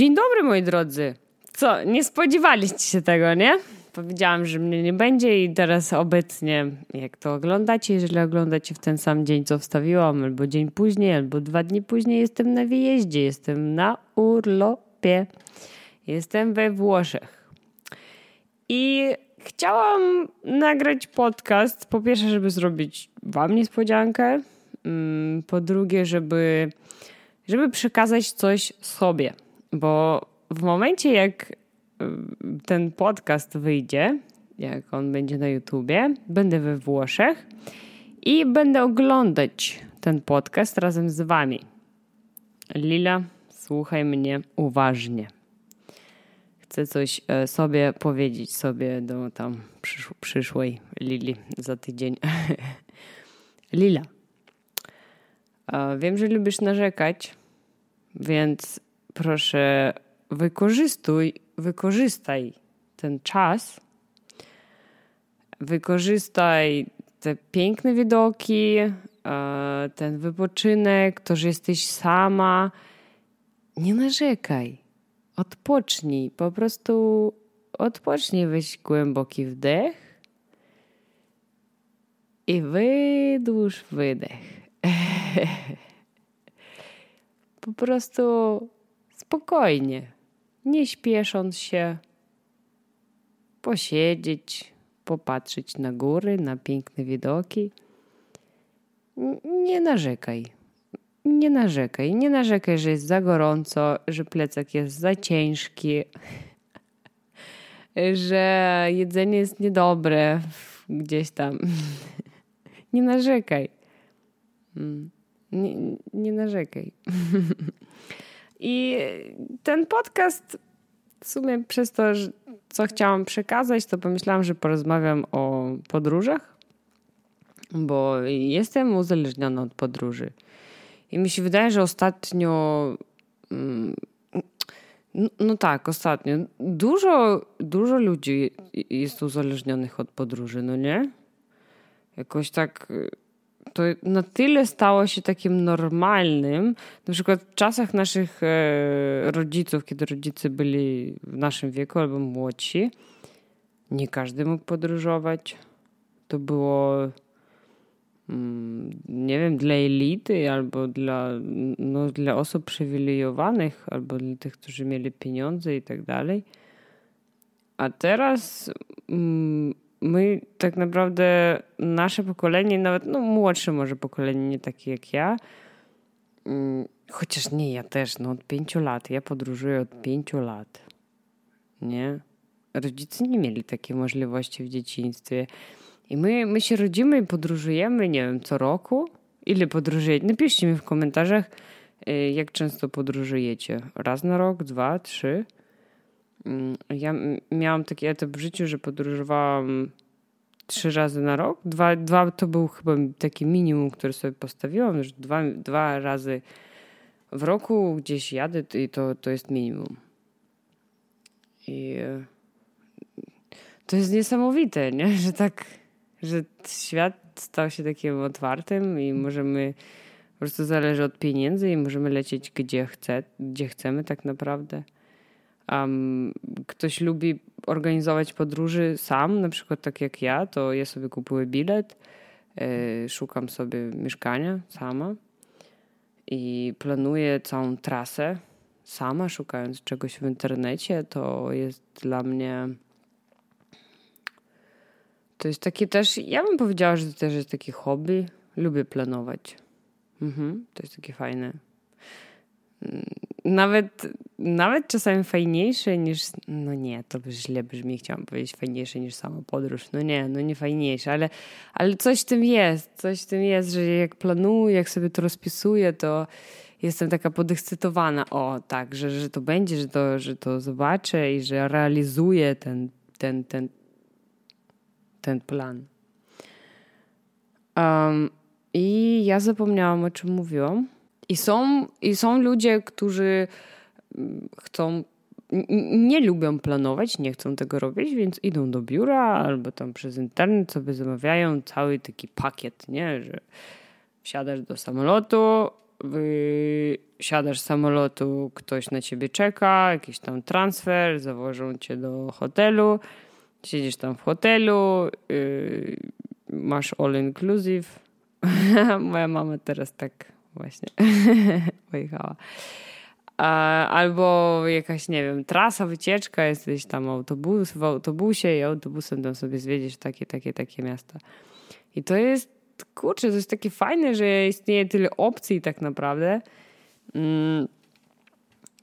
Dzień dobry, moi drodzy. Co, nie spodziewaliście się tego, nie? Powiedziałam, że mnie nie będzie i teraz obecnie, jak to oglądacie, jeżeli oglądacie w ten sam dzień, co wstawiłam, albo dzień później, albo dwa dni później, jestem na wyjeździe, jestem na urlopie. Jestem we Włoszech. I chciałam nagrać podcast, po pierwsze, żeby zrobić wam niespodziankę, mm, po drugie, żeby, żeby przekazać coś sobie, bo w momencie, jak ten podcast wyjdzie, jak on będzie na YouTubie, będę we Włoszech i będę oglądać ten podcast razem z Wami. Lila, słuchaj mnie uważnie. Chcę coś e, sobie powiedzieć sobie do tam przyszłej Lili za tydzień. Lila, wiem, że lubisz narzekać, więc proszę wykorzystuj wykorzystaj ten czas, wykorzystaj te piękne widoki, e, ten wypoczynek, to, że jesteś sama. Nie narzekaj. Odpocznij. Po prostu odpocznij, weź głęboki wdech i wydłuż wydech. po prostu spokojnie nie śpiesząc się, posiedzieć, popatrzeć na góry, na piękne widoki. Nie narzekaj. Nie narzekaj. Nie narzekaj, że jest za gorąco, że plecak jest za ciężki, że jedzenie jest niedobre gdzieś tam. Nie narzekaj. Mm. Nie, nie narzekaj. I ten podcast w sumie przez to, co chciałam przekazać, to pomyślałam, że porozmawiam o podróżach, bo jestem uzależniona od podróży. I mi się wydaje, że ostatnio. Mm, no tak, ostatnio. Dużo, dużo ludzi jest uzależnionych od podróży, no nie? Jakoś tak to na tyle stało się takim normalnym, na przykład w czasach naszych e, rodziców, kiedy rodzice byli w naszym wieku albo młodsi, nie każdy mógł podróżować. To było, mm, nie wiem, dla elity albo dla, no, dla osób przywilejowanych, albo dla tych, którzy mieli pieniądze i tak dalej. A teraz mm, my tak naprawdę, nasze pokolenie, nawet no młodsze może pokolenie, nie takie jak ja, mm, chociaż nie, ja też, no od pięciu lat, ja podróżuję od pięciu lat, nie? Rodzice nie mieli takiej możliwości w dzieciństwie. I my, my się rodzimy i podróżujemy, nie wiem, co roku. Ile podróżujecie? Napiszcie mi w komentarzach, y, jak często podróżujecie. Raz na rok, dwa, trzy. Mm, ja miałam taki etap w życiu, że podróżowałam trzy razy na rok. Dwa, dwa to był chyba taki minimum, który sobie postawiłam, że dwa, dwa razy w roku gdzieś jadę i to, to jest minimum. I e, to jest niesamowite, nie? że tak, że świat stał się takim otwartym i możemy, po prostu zależy od pieniędzy i możemy lecieć gdzie, chce, gdzie chcemy tak naprawdę. Um, ktoś lubi organizować podróży sam, na przykład tak jak ja, to ja sobie kupuję bilet, yy, szukam sobie mieszkania sama i planuję całą trasę sama, szukając czegoś w internecie. To jest dla mnie. To jest takie też, ja bym powiedziała, że to też jest takie hobby. Lubię planować. Mhm, to jest takie fajne nawet, nawet czasami fajniejsze niż, no nie, to źle brzmi, chciałam powiedzieć fajniejsze niż sama podróż. No nie, no nie fajniejsze, ale, ale coś w tym jest, coś w tym jest, że jak planuję, jak sobie to rozpisuję, to jestem taka podekscytowana, o tak, że, że to będzie, że to, że to zobaczę i że realizuję ten, ten, ten, ten plan. Um, I ja zapomniałam, o czym mówiłam. I są, I są ludzie, którzy mm, chcą, nie lubią planować, nie chcą tego robić, więc idą do biura albo tam przez internet sobie zamawiają cały taki pakiet, nie? Że wsiadasz do samolotu, siadasz z samolotu, ktoś na ciebie czeka, jakiś tam transfer, zawożą cię do hotelu, siedzisz tam w hotelu, yy, masz all inclusive. Moja mama teraz tak właśnie pojechała. Albo jakaś, nie wiem, trasa, wycieczka, jesteś tam autobus, w autobusie i autobusem tam sobie zwiedziesz takie, takie, takie miasta. I to jest, kurczę, to jest takie fajne, że istnieje tyle opcji tak naprawdę. Mm.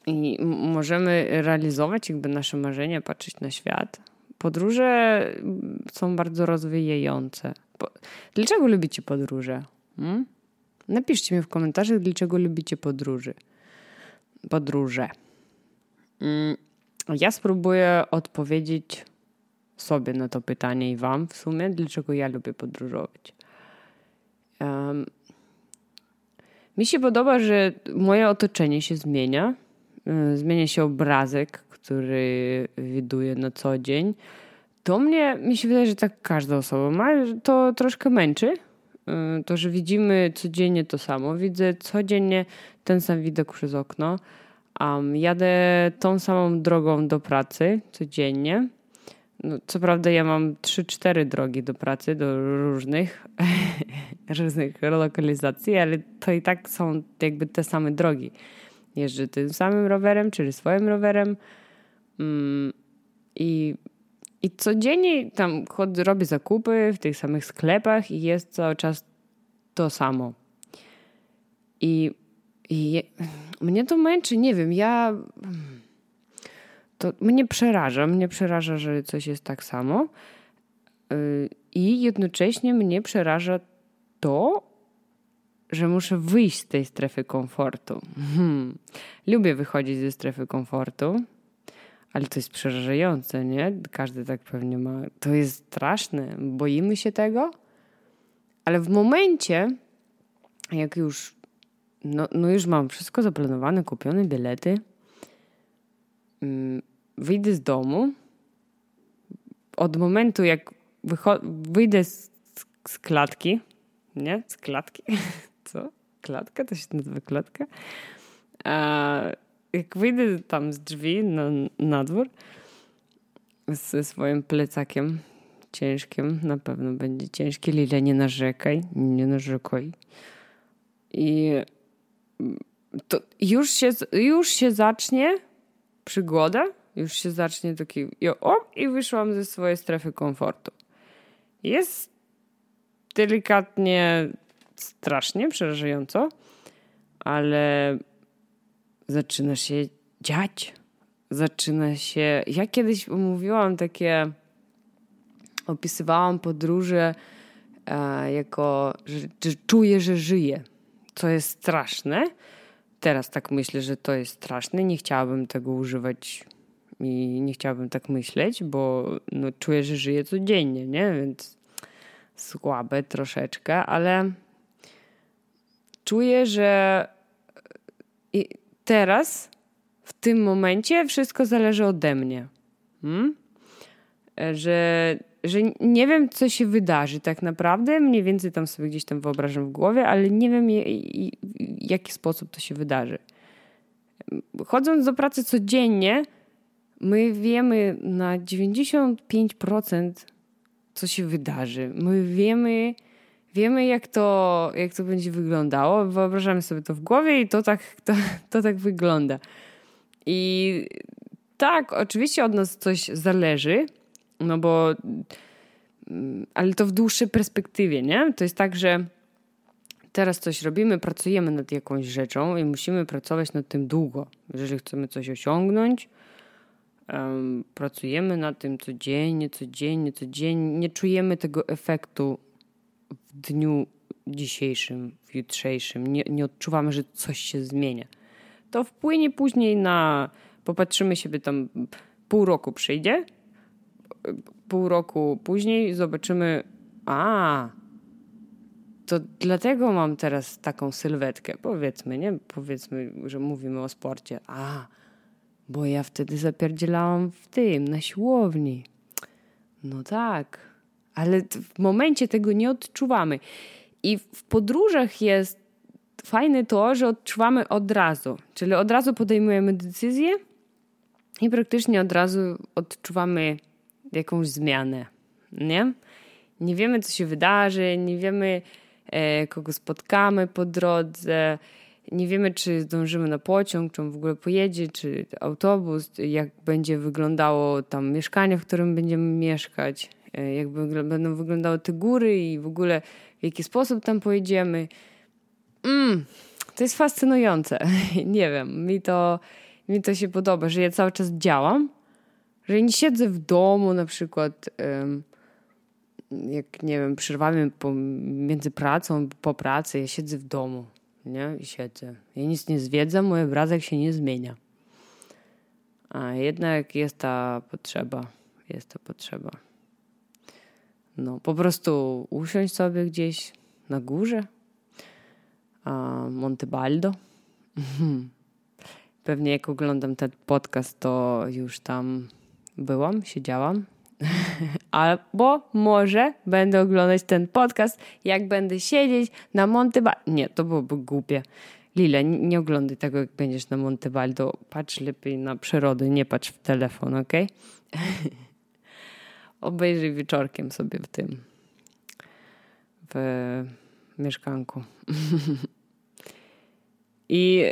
I możemy realizować jakby nasze marzenia, patrzeć na świat. Podróże są bardzo rozwijające. Dlaczego lubicie podróże? Hmm? Napiszcie mi w komentarzach, dlaczego lubicie podróży. Podróże. Mm, ja spróbuję odpowiedzieć sobie na to pytanie i Wam w sumie, dlaczego ja lubię podróżować. Um, mi się podoba, że moje otoczenie się zmienia. Y, zmienia się obrazek, który widuję na co dzień. To mnie, mi się wydaje, że tak każda osoba ma, to troszkę męczy. Y, to, że widzimy codziennie to samo. Widzę codziennie ten sam widok przez okno. Um, jadę tą samą drogą do pracy codziennie. No, co prawda ja mam 3-4 drogi do pracy, do różnych, różnych lokalizacji, ale to i tak są jakby te same drogi. Jeżdżę tym samym rowerem, czyli swoim rowerem mm, i, i codziennie tam chodzę, robię zakupy w tych samych sklepach i jest cały czas to samo. I, i je, mnie to męczy, nie wiem, ja to mnie przeraża, mnie przeraża, że coś jest tak samo. Y, I jednocześnie mnie przeraża to, że muszę wyjść z tej strefy komfortu. Hmm. Lubię wychodzić ze strefy komfortu, ale to jest przerażające, nie? Każdy tak pewnie ma. To jest straszne. Boimy się tego, ale w momencie, jak już, no, no już mam wszystko zaplanowane, kupione bilety, Mm, wyjdę z domu, od momentu jak wyjdę z, z klatki, nie? Z klatki? Co? Klatka? To się nazywa klatka? A jak wyjdę tam z drzwi na, na dwór ze swoim plecakiem ciężkim, na pewno będzie ciężki, Lile, nie narzekaj, nie narzekaj. I to już się, już się zacznie przygoda, już się zacznie taki o i wyszłam ze swojej strefy komfortu. Jest delikatnie strasznie, przerażająco, ale zaczyna się dziać. Zaczyna się. Ja kiedyś mówiłam takie, opisywałam podróże e, jako, że, że czuję, że żyję. Co jest straszne, teraz tak myślę, że to jest straszne. Nie chciałabym tego używać i nie chciałabym tak myśleć, bo no, czuję, że żyję codziennie, nie? Więc słabe troszeczkę, ale czuję, że i teraz, w tym momencie, wszystko zależy ode mnie. Hmm? Że że nie wiem, co się wydarzy tak naprawdę. Mniej więcej tam sobie gdzieś tam wyobrażam w głowie, ale nie wiem, w jaki sposób to się wydarzy. Chodząc do pracy codziennie, my wiemy na 95% co się wydarzy. My wiemy, wiemy jak, to, jak to będzie wyglądało. Wyobrażamy sobie to w głowie i to tak, to, to tak wygląda. I tak, oczywiście od nas coś zależy, no bo, mm, ale to w dłuższej perspektywie, nie? To jest tak, że teraz coś robimy, pracujemy nad jakąś rzeczą i musimy pracować nad tym długo. Jeżeli chcemy coś osiągnąć, pracujemy nad tym codziennie, codziennie, codziennie. Nie czujemy tego efektu dniu dzisiejszym, w jutrzejszym. Nie, nie odczuwamy, że coś się zmienia. To wpłynie później na. Popatrzymy sobie tam, pół roku przyjdzie pół roku później zobaczymy, a to dlatego mam teraz taką sylwetkę, powiedzmy, nie? Powiedzmy, że mówimy o sporcie. A, bo ja wtedy zapierdzielałam w tym, na siłowni. No tak, ale w momencie tego nie odczuwamy. I w podróżach jest fajne to, że odczuwamy od razu, czyli od razu podejmujemy decyzję i praktycznie od razu odczuwamy jakąś zmianę, nie? Nie wiemy, co się wydarzy, nie wiemy, e, kogo spotkamy po drodze, nie wiemy, czy zdążymy na pociąg, czy on w ogóle pojedzie, czy autobus, jak będzie wyglądało tam mieszkanie, w którym będziemy mieszkać, e, jak będą wyglądały te góry i w ogóle w jaki sposób tam pojedziemy. Mm, to jest fascynujące. nie wiem, mi to, mi to się podoba, że ja cały czas działam, że nie siedzę w domu na przykład, jak nie wiem, przerwamy między pracą, po pracy, ja siedzę w domu nie? I siedzę. Ja nic nie zwiedzam, mój obrazek się nie zmienia. A jednak jest ta potrzeba. Jest ta potrzeba. No, po prostu usiąść sobie gdzieś na górze. Montebaldo. Pewnie jak oglądam ten podcast, to już tam byłam, siedziałam Albo może będę oglądać ten podcast, jak będę siedzieć na Montebaldo. Nie, to byłoby głupie. Lile, nie, nie oglądaj tego, jak będziesz na Montebaldo. Patrz lepiej na przyrodę, nie patrz w telefon, ok? Obejrzyj wieczorkiem sobie w tym w mieszkanku. I,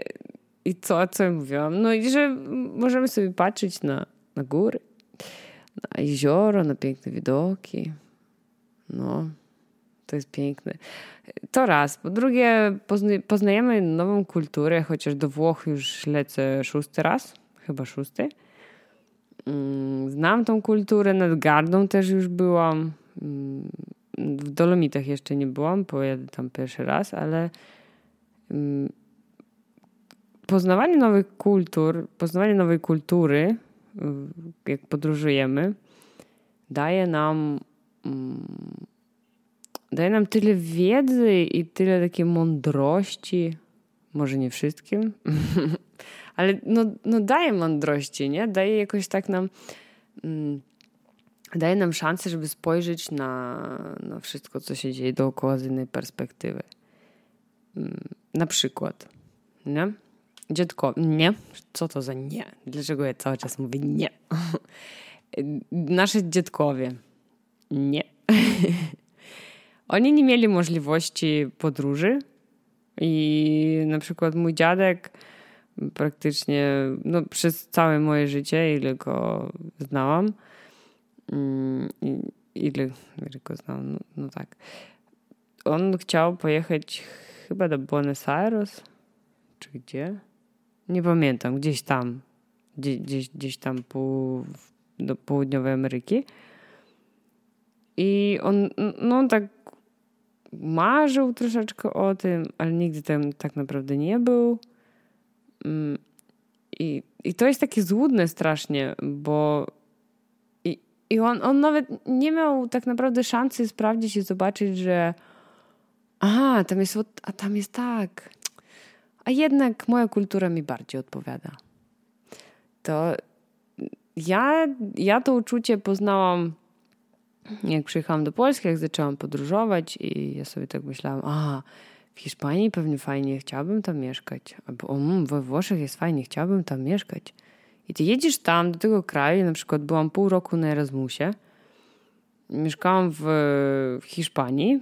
I co, co ja mówiłam? No i że możemy sobie patrzeć na, na góry, na jezioro, na piękne widoki. No, to jest piękne. To raz. Po drugie, pozna poznajemy nową kulturę, chociaż do Włoch już lecę szósty raz, chyba szósty. Mm, znam tą kulturę, nad Gardą też już byłam. Mm, w Dolomitach jeszcze nie byłam, pojadę tam pierwszy raz, ale mm, poznawanie nowych kultur, poznawanie nowej kultury jak podróżujemy, daje nam daje nam tyle wiedzy i tyle takiej mądrości, może nie wszystkim, ale no, no daje mądrości, nie? Daje jakoś tak nam mm, daje nam szansę, żeby spojrzeć na, na wszystko, co się dzieje dookoła z innej perspektywy. Mm, na przykład, nie? Dziecko, nie. Co to za nie? Dlaczego ja cały czas mówię nie? Nasze dziadkowie, nie. Oni nie mieli możliwości podróży i na przykład mój dziadek praktycznie no, przez całe moje życie, ile go znałam, mm, ile, ile go znałam, no, no tak. On chciał pojechać chyba do Buenos Aires, czy gdzie? Nie pamiętam, gdzieś tam, gdzieś, gdzieś, gdzieś tam po, do południowej Ameryki. I on, no on tak marzył troszeczkę o tym, ale nigdy tam tak naprawdę nie był. Mm, I, i to jest takie złudne strasznie, bo i, i on, on nawet nie miał tak naprawdę szansy sprawdzić i zobaczyć, że a, tam jest, a tam jest tak a jednak moja kultura mi bardziej odpowiada. To ja, ja to uczucie poznałam, jak przyjechałam do Polski, jak zaczęłam podróżować i ja sobie tak myślałam, a w Hiszpanii pewnie fajnie, chciałabym tam mieszkać. Albo o, mm, we Włoszech jest fajnie, chciałabym tam mieszkać. I ty jedziesz tam, do tego kraju, na przykład byłam pół roku na Erasmusie, mieszkałam w, w Hiszpanii,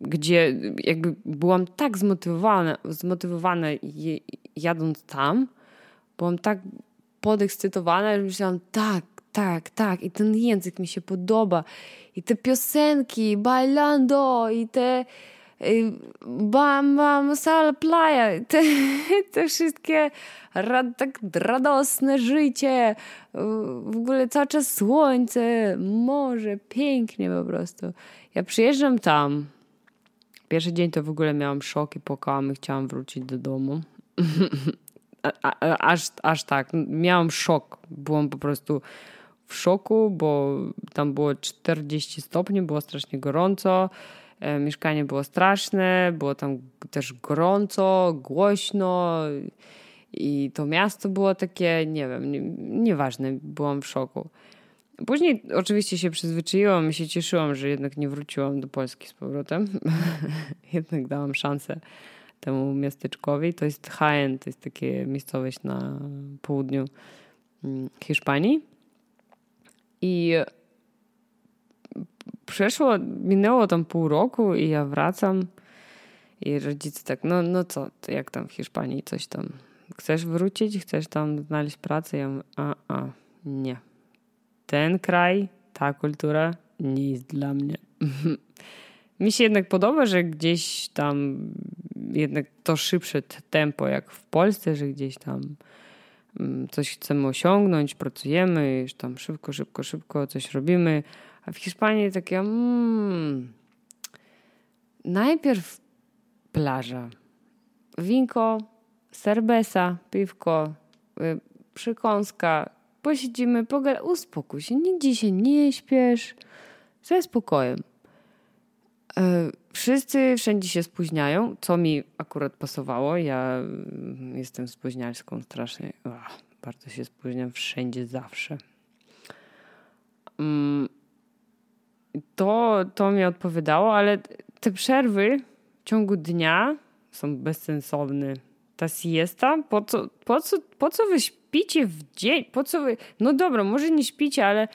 gdzie jakby byłam tak zmotywowana, zmotywowana jadąc tam, byłam tak podekscytowana, że myślałam, tak, tak, tak, i ten język mi się podoba, i te piosenki, bailando, i te bam, bam, sal, playa, te, te wszystkie rad, tak radosne życie, w ogóle cały czas słońce, morze, pięknie po prostu. Ja przyjeżdżam tam, Pierwszy dzień to w ogóle miałam szok i płakałam i chciałam wrócić do domu. aż, aż tak. Miałam szok. Byłam po prostu w szoku, bo tam było 40 stopni, było strasznie gorąco. E, mieszkanie było straszne, było tam też gorąco, głośno i to miasto było takie, nie wiem, nie, nieważne, byłam w szoku. Później oczywiście się przyzwyczaiłam i się cieszyłam, że jednak nie wróciłam do Polski z powrotem. jednak dałam szansę temu miasteczkowi. To jest Jaén, to jest takie miejscowość na południu mm, Hiszpanii. I przeszło, minęło tam pół roku i ja wracam i rodzice tak, no, no co, jak tam w Hiszpanii coś tam, chcesz wrócić, chcesz tam znaleźć pracę? Ja mówię, a, a, nie. Ten kraj, ta kultura nie jest dla mnie. Mi się jednak podoba, że gdzieś tam jednak to szybsze tempo jak w Polsce, że gdzieś tam mm, coś chcemy osiągnąć, pracujemy, już tam szybko, szybko, szybko coś robimy. A w Hiszpanii takie mm, najpierw plaża, winko, serbesa, piwko, y, przykąska, posiedzimy, pogadamy, uspokój się, nigdzie się nie śpiesz, ze spokojem. E, wszyscy wszędzie się spóźniają, co mi akurat pasowało. Ja mm, jestem spóźnialską strasznie. Bardzo się spóźniam wszędzie, zawsze. Mm, to, to mi odpowiadało, ale te przerwy w ciągu dnia są bezsensowne. Ta siesta, po co, po co, po co wy śpicie w dzień? Po co wy... No dobra, może nie śpicie, ale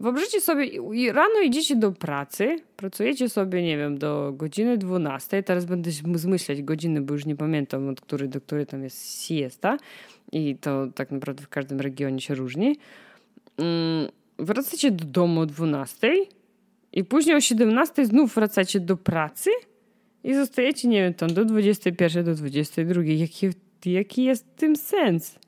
Wyobraźcie sobie, rano idziecie do pracy, pracujecie sobie, nie wiem, do godziny 12. Teraz będę zmyślać godziny, bo już nie pamiętam, od której do której tam jest siesta. I to tak naprawdę w każdym regionie się różni. Mm, wracacie do domu o 12 i później o 17 znów wracacie do pracy i zostajecie, nie wiem, tam do 21, do 22. Jaki, jaki jest tym sens?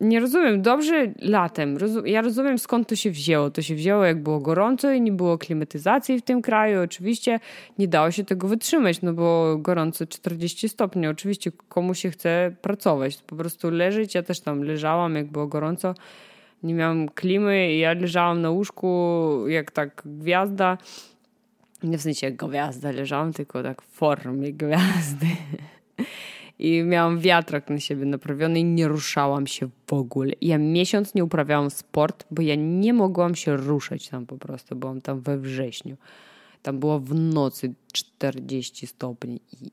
nie rozumiem, dobrze latem. ja rozumiem skąd to się wzięło. To się wzięło jak było gorąco i nie było klimatyzacji w tym kraju. Oczywiście nie dało się tego wytrzymać, no bo gorąco 40 stopni. Oczywiście komu się chce pracować, po prostu leżeć. Ja też tam leżałam, jak było gorąco. Nie miałam klimy ja leżałam na łóżku jak tak gwiazda. Nie w sensie jak gwiazda leżałam, tylko tak w formie gwiazdy i miałam wiatrak na siebie naprawiony i nie ruszałam się w ogóle. Ja miesiąc nie uprawiałam sport, bo ja nie mogłam się ruszać tam po prostu. Byłam tam we wrześniu. Tam było w nocy 40 stopni i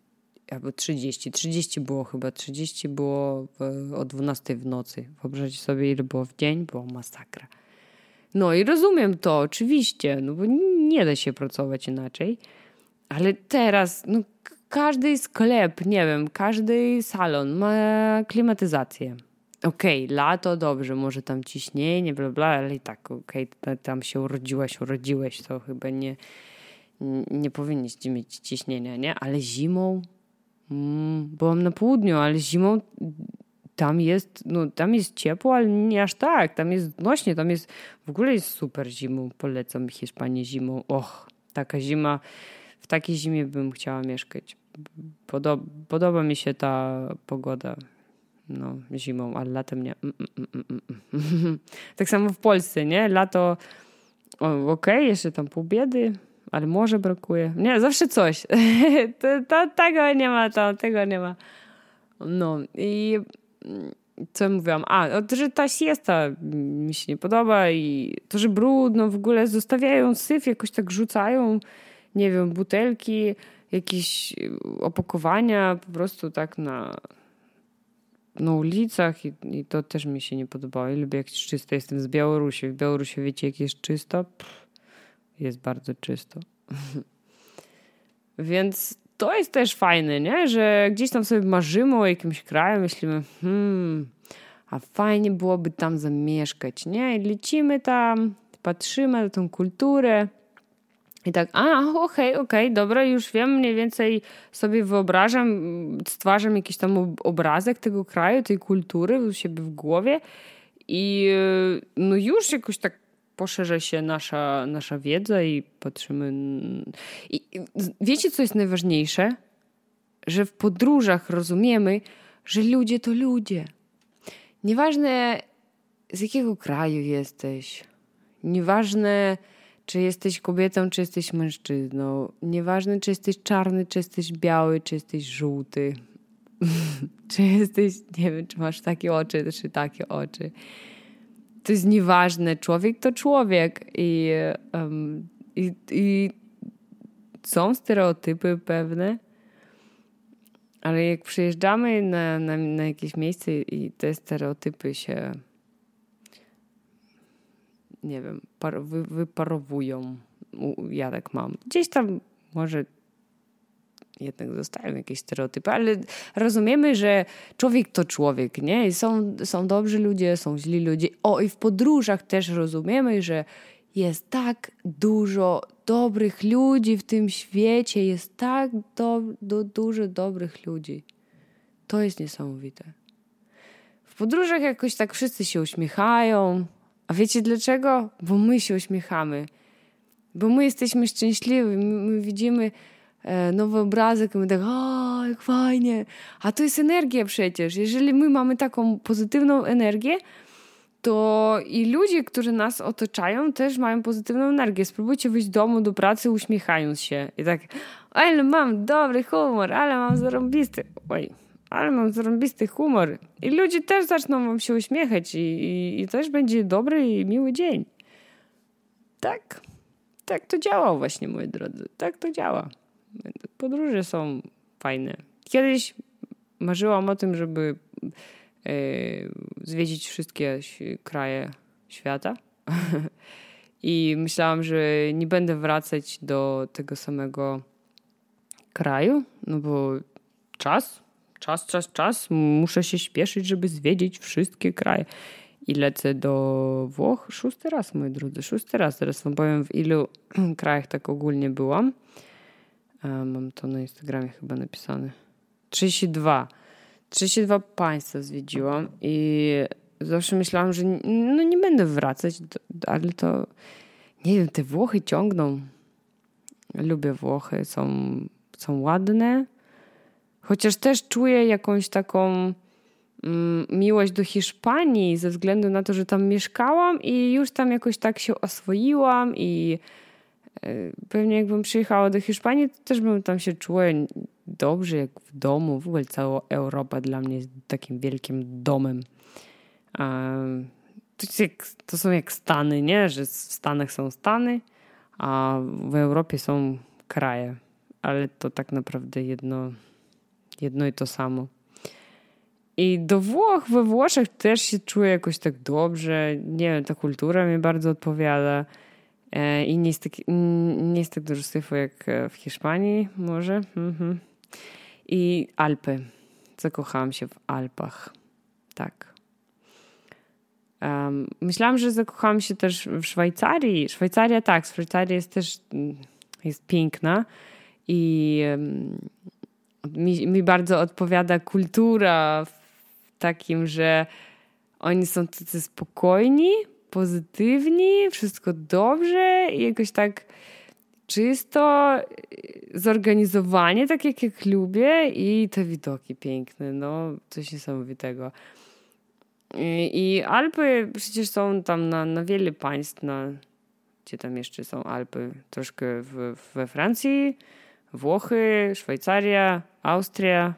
albo 30. 30 było chyba, 30 było w, o 12 w nocy. Wyobraźcie sobie, ile było w dzień, było masakra. No i rozumiem to, oczywiście, no bo nie da się pracować inaczej. Ale teraz, no każdy sklep, nie wiem, każdy salon ma klimatyzację. Okej, okay, lato dobrze, może tam ciśnienie, bla bla, ale i tak, okej, okay, tam się urodziłaś, urodziłeś, to chyba nie, nie powinniście mieć ciśnienia, nie? Ale zimą, mm, byłam na południu, ale zimą tam jest, no tam jest ciepło, ale nie aż tak, tam jest nośnie, tam jest, w ogóle jest super zimą, polecam Hiszpanię zimą, och, taka zima, w takiej zimie bym chciała mieszkać. Podoba, podoba mi się ta pogoda no, zimą, ale latem nie. Mm, mm, mm, tak samo w Polsce, nie? Lato okej, okay, jeszcze tam pół biedy, ale może brakuje. Nie, zawsze coś. to, to, tego nie ma, to, tego nie ma. No i co mówiłam? A, to, że ta siesta mi się nie podoba i to, że brudno w ogóle zostawiają syf, jakoś tak rzucają, nie wiem, butelki jakieś opakowania po prostu tak na, na ulicach i, i to też mi się nie podobało. I lubię jak czysto. Jestem z Białorusi. W Białorusi wiecie jak jest czysto? Pff, jest bardzo czysto. Więc to jest też fajne, nie? Że gdzieś tam sobie marzymy o jakimś kraju, myślimy, hmm, a fajnie byłoby tam zamieszkać, nie? I lecimy tam, patrzymy na tą kulturę, i tak, a okej, okay, okej, okay, dobra, już wiem, mniej więcej sobie wyobrażam, stwarzam jakiś tam obrazek tego kraju, tej kultury u siebie w głowie i y, no już jakoś tak poszerza się nasza, nasza wiedza i patrzymy. I wiecie, co jest najważniejsze? Że w podróżach rozumiemy, że ludzie to ludzie. Nieważne z jakiego kraju jesteś, nieważne czy jesteś kobietą, czy jesteś mężczyzną. Nieważne, czy jesteś czarny, czy jesteś biały, czy jesteś żółty. czy jesteś, nie wiem, czy masz takie oczy, czy takie oczy. To jest nieważne. Człowiek to człowiek. I, um, i, i są stereotypy pewne, Ale jak przyjeżdżamy na, na, na jakieś miejsce i te stereotypy się nie wiem, par, wy, wyparowują. Ja tak mam. Gdzieś tam może jednak zostają jakieś stereotypy, ale rozumiemy, że człowiek to człowiek, nie? I są, są dobrzy ludzie, są źli ludzie. O, i w podróżach też rozumiemy, że jest tak dużo dobrych ludzi w tym świecie, jest tak do, do, dużo dobrych ludzi. To jest niesamowite. W podróżach jakoś tak wszyscy się uśmiechają. A wiecie dlaczego? Bo my się uśmiechamy. Bo my jesteśmy szczęśliwi. My, my widzimy nowy obrazek i my tak, o, jak fajnie. A to jest energia przecież. Jeżeli my mamy taką pozytywną energię, to i ludzie, którzy nas otaczają, też mają pozytywną energię. Spróbujcie wyjść z domu do pracy uśmiechając się. I tak, ale mam dobry humor, ale mam zarąbisty. Oj, ale mam zarąbisty humor. I ludzie też zaczną wam się uśmiechać i, i, i też będzie dobry i miły dzień. Tak, tak to działa właśnie, moi drodzy. Tak to działa. Podróże są fajne. Kiedyś marzyłam o tym, żeby E, zwiedzić wszystkie kraje świata. I myślałam, że nie będę wracać do tego samego kraju, no bo czas, czas, czas, czas. Muszę się śpieszyć, żeby zwiedzić wszystkie kraje. I lecę do Włoch szósty raz, moi drodzy, szósty raz. Teraz wam powiem, w ilu krajach tak ogólnie byłam. Mam to na Instagramie chyba napisane. 32. 32 państwa zwiedziłam i zawsze myślałam, że no nie będę wracać, ale to nie wiem, te Włochy ciągną. Lubię Włochy, są, są ładne. Chociaż też czuję jakąś taką mm, miłość do Hiszpanii ze względu na to, że tam mieszkałam i już tam jakoś tak się oswoiłam i pewnie jakbym przyjechała do Hiszpanii, to też bym tam się czuła dobrze jak w domu. W ogóle cała Europa dla mnie jest takim wielkim domem. To są jak Stany, nie? Że w Stanach są Stany, a w Europie są kraje. Ale to tak naprawdę jedno, jedno i to samo. I do Włoch, we Włoszech też się czuję jakoś tak dobrze. Nie wiem, ta kultura mi bardzo odpowiada. E, I nie jest tak, nie jest tak dużo syfu jak w Hiszpanii, może. Mhm. I Alpy. Zakochałam się w Alpach. Tak. Um, myślałam, że zakochałam się też w Szwajcarii. Szwajcaria tak, Szwajcaria jest też mm, jest piękna i um, mi, mi bardzo odpowiada kultura w takim, że oni są tacy spokojni, pozytywni, wszystko dobrze i jakoś tak czysto, zorganizowanie, tak jak, jak lubię i te widoki piękne, no coś niesamowitego. I, i Alpy przecież są tam na, na wiele państw, na, gdzie tam jeszcze są Alpy, troszkę w, we Francji, Włochy, Szwajcaria, Austria,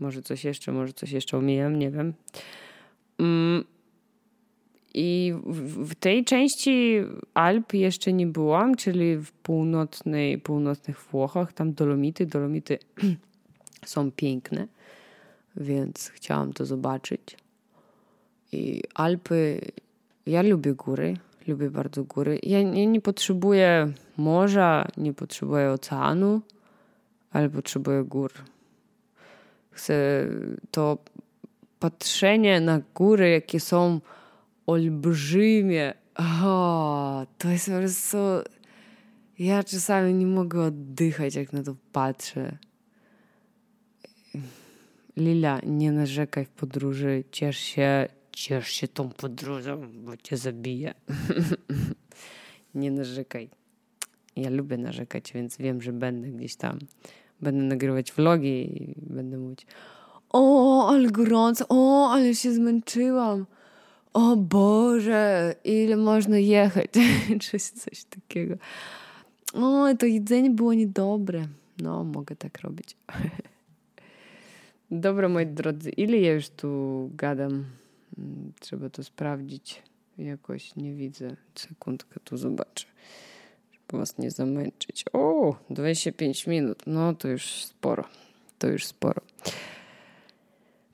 może coś jeszcze, może coś jeszcze omijam, nie wiem. Mm, i w tej części Alp jeszcze nie byłam, czyli w północnej, północnych Włochach. Tam Dolomity. Dolomity są piękne, więc chciałam to zobaczyć. I Alpy, ja lubię góry, lubię bardzo góry. Ja nie, potrzebuję morza, nie potrzebuję oceanu, ale potrzebuję gór. Chcę to patrzenie na góry, jakie są olbrzymie. O, to jest po prostu... Ja czasami nie mogę oddychać, jak na to patrzę. Lila, nie narzekaj w podróży, ciesz się, ciesz się tą podróżą, bo cię zabije. nie narzekaj. Ja lubię narzekać, więc wiem, że będę gdzieś tam. Będę nagrywać vlogi i będę mówić o, ale gorąco, o, ale się zmęczyłam o Boże, ile można jechać, czy coś takiego. O, to jedzenie było niedobre. No, mogę tak robić. Dobra, moi drodzy, ile ja już tu gadam? Mm, trzeba to sprawdzić. Jakoś nie widzę. Sekundkę tu zobaczę. Żeby was nie zamęczyć. O, 25 minut. No to już sporo. to już sporo.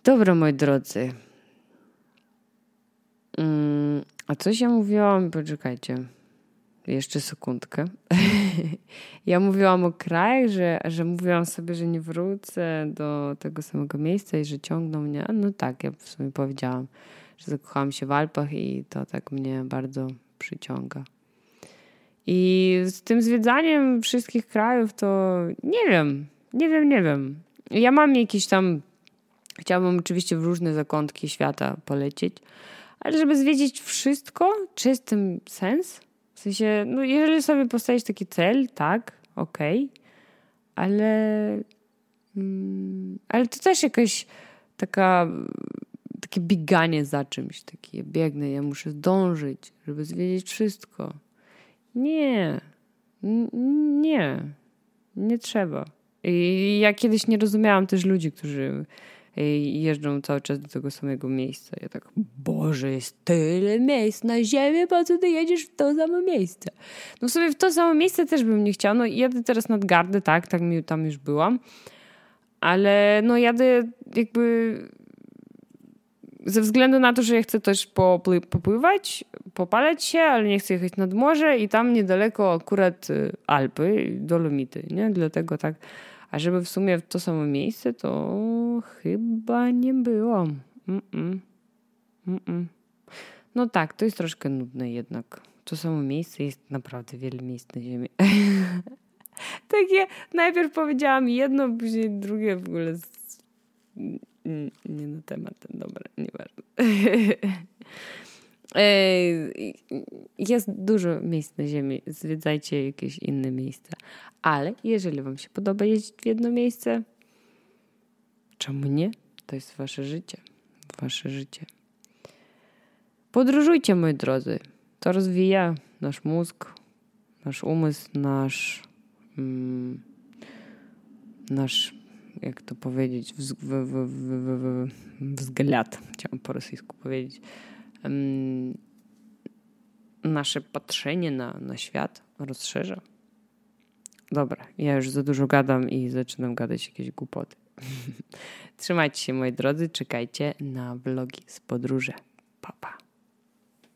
Dobra, moi drodzy. A coś ja mówiłam? Poczekajcie. Jeszcze sekundkę. ja mówiłam o krajach, że, że mówiłam sobie, że nie wrócę do tego samego miejsca i że ciągną mnie. No tak, ja w sumie powiedziałam, że zakochałam się w Alpach i to tak mnie bardzo przyciąga. I z tym zwiedzaniem wszystkich krajów to nie wiem, nie wiem, nie wiem. Ja mam jakiś tam, chciałabym oczywiście w różne zakątki świata polecieć, ale żeby zwiedzić wszystko, czy jest tym sens? W sensie, no jeżeli sobie postawisz taki cel, tak, okej, okay, ale, mm, ale to też jakaś taka, takie bieganie za czymś, takie biegnę, ja muszę zdążyć, żeby zwiedzić wszystko. Nie, nie, nie trzeba. I ja kiedyś nie rozumiałam też ludzi, którzy jeżdżą cały czas do tego samego miejsca. Ja tak, Boże, jest tyle miejsc na ziemi, po co ty jedziesz w to samo miejsce? No sobie w to samo miejsce też bym nie chciała. No jadę teraz nad Gardę, tak, tak mi tam już byłam. Ale no jadę jakby ze względu na to, że ja chcę też popływać, popalać się, ale nie chcę jechać nad morze i tam niedaleko akurat y, Alpy, Dolomity, nie? Dlatego tak a żeby w sumie w to samo miejsce, to chyba nie było. Mm-mm. Mm-mm. No tak, to jest troszkę nudne jednak. To samo miejsce jest naprawdę wiele miejsc na ziemi. Takie najpierw powiedziałam jedno, później drugie w ogóle z... nie na temat ten, dobra, nieważne. Jest dużo miejsc na ziemi, zwiedzajcie jakieś inne miejsca. Ale jeżeli Wam się podoba jeździć w jedno miejsce, czemu nie? To jest Wasze życie. Wasze życie. Podróżujcie, moi drodzy. To rozwija nasz mózg, nasz umysł, nasz. Mm, nasz, jak to powiedzieć, wz, w, w, w, chciałam po rosyjsku powiedzieć. Nasze patrzenie na, na świat rozszerza. Dobra, ja już za dużo gadam i zaczynam gadać jakieś głupoty. Trzymajcie się moi drodzy, czekajcie na vlogi z podróży. Pa, pa.